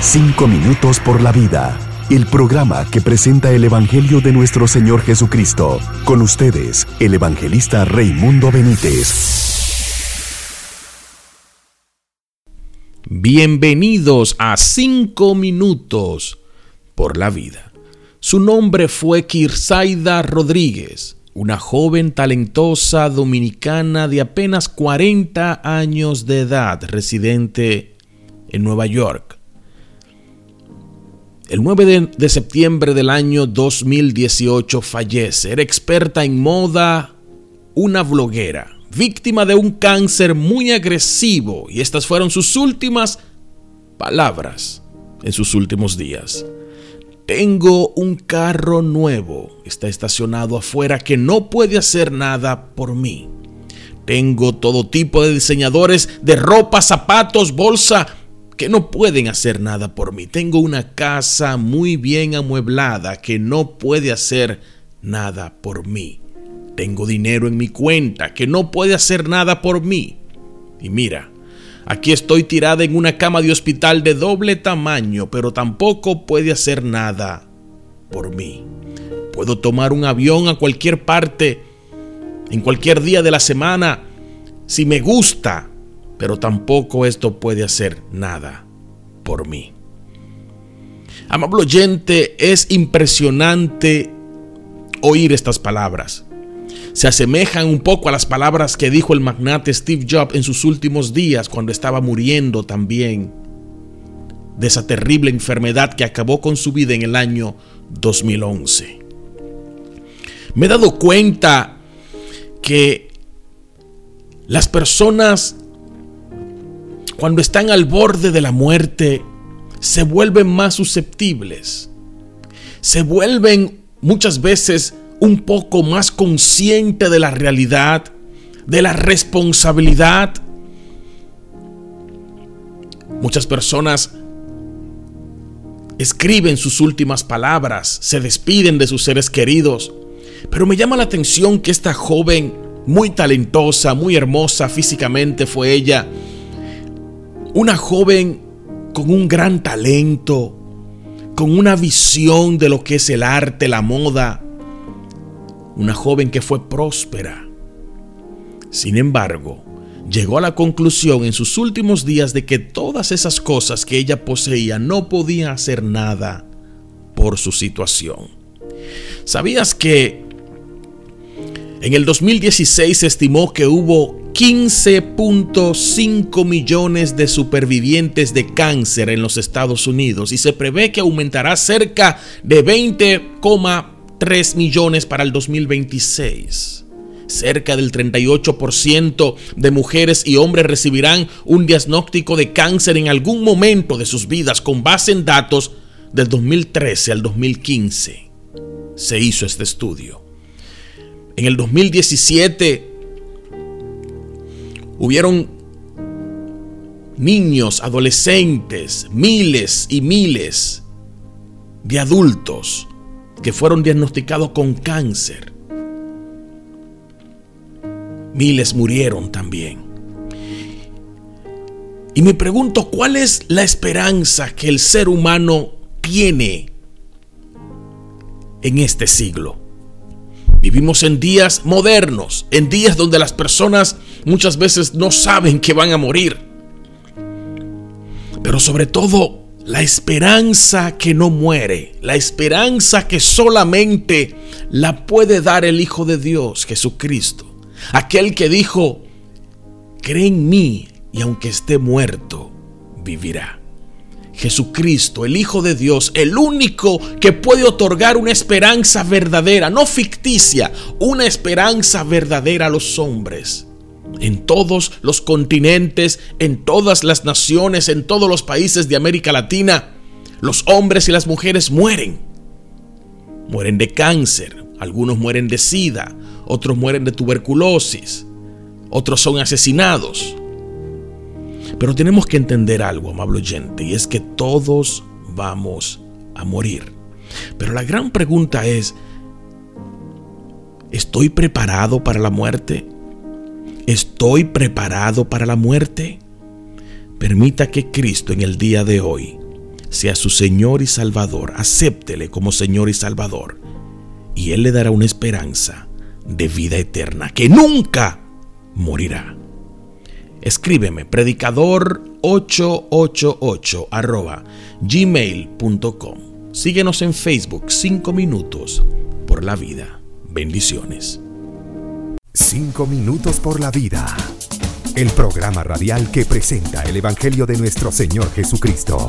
Cinco minutos por la vida. El programa que presenta el Evangelio de nuestro Señor Jesucristo. Con ustedes, el evangelista Raimundo Benítez. Bienvenidos a Cinco minutos por la vida. Su nombre fue Kirsaida Rodríguez, una joven talentosa dominicana de apenas 40 años de edad, residente en Nueva York. El 9 de, septiembre del año 2018 fallece. Era experta en moda, una bloguera, víctima de un cáncer muy agresivo y estas fueron sus últimas palabras en sus últimos días. Tengo un carro nuevo, está estacionado afuera que no puede hacer nada por mí. Tengo todo tipo de diseñadores de ropa, zapatos, bolsa, que no pueden hacer nada por mí. Tengo una casa muy bien amueblada que no puede hacer nada por mí. Tengo dinero en mi cuenta que no puede hacer nada por mí. Y mira, aquí estoy tirada en una cama de hospital de doble tamaño, pero tampoco puede hacer nada por mí. Puedo tomar un avión a cualquier parte, en cualquier día de la semana, si me gusta, pero tampoco esto puede hacer nada por mí. Amable oyente, es impresionante oír estas palabras. Se asemejan un poco a las palabras que dijo el magnate Steve Jobs en sus últimos días cuando estaba muriendo también de esa terrible enfermedad que acabó con su vida en el año 2011. Me he dado cuenta que las personas cuando están al borde de la muerte, se vuelven más susceptibles. Se vuelven muchas veces un poco más conscientes de la realidad, de la responsabilidad. Muchas personas escriben sus últimas palabras, se despiden de sus seres queridos. Pero me llama la atención que esta joven, muy talentosa, muy hermosa físicamente fue ella, una joven con un gran talento, con una visión de lo que es el arte, la moda. Una joven que fue próspera. Sin embargo, llegó a la conclusión en sus últimos días de que todas esas cosas que ella poseía no podía hacer nada por su situación. ¿Sabías que en el 2016 se estimó que hubo 15.5 millones de supervivientes de cáncer en los Estados Unidos y se prevé que aumentará cerca de 20,3 millones para el 2026. Cerca del 38% de mujeres y hombres recibirán un diagnóstico de cáncer en algún momento de sus vidas con base en datos del 2013 al 2015. Se hizo este estudio. En el 2017 Hubieron niños, adolescentes, miles y miles de adultos que fueron diagnosticados con cáncer. Miles murieron también. Y me pregunto, ¿cuál es la esperanza que el ser humano tiene en este siglo? Vivimos en días modernos, en días donde las personas muchas veces no saben que van a morir. Pero sobre todo, la esperanza que no muere, la esperanza que solamente la puede dar el Hijo de Dios, Jesucristo. Aquel que dijo, cree en mí y aunque esté muerto, vivirá. Jesucristo, el Hijo de Dios, el único que puede otorgar una esperanza verdadera, no ficticia, una esperanza verdadera a los hombres. En todos los continentes, en todas las naciones, en todos los países de América Latina, los hombres y las mujeres mueren. Mueren de cáncer, algunos mueren de sida, otros mueren de tuberculosis, otros son asesinados. Pero tenemos que entender algo, amable oyente, y es que todos vamos a morir. Pero la gran pregunta es, ¿estoy preparado para la muerte? ¿Estoy preparado para la muerte? Permita que Cristo en el día de hoy sea su Señor y Salvador. Acéptele como Señor y Salvador. Y Él le dará una esperanza de vida eterna que nunca morirá. Escríbeme predicador888 arroba gmail.com. Síguenos en Facebook 5 minutos por la vida. Bendiciones. 5 minutos por la vida. El programa radial que presenta el Evangelio de nuestro Señor Jesucristo.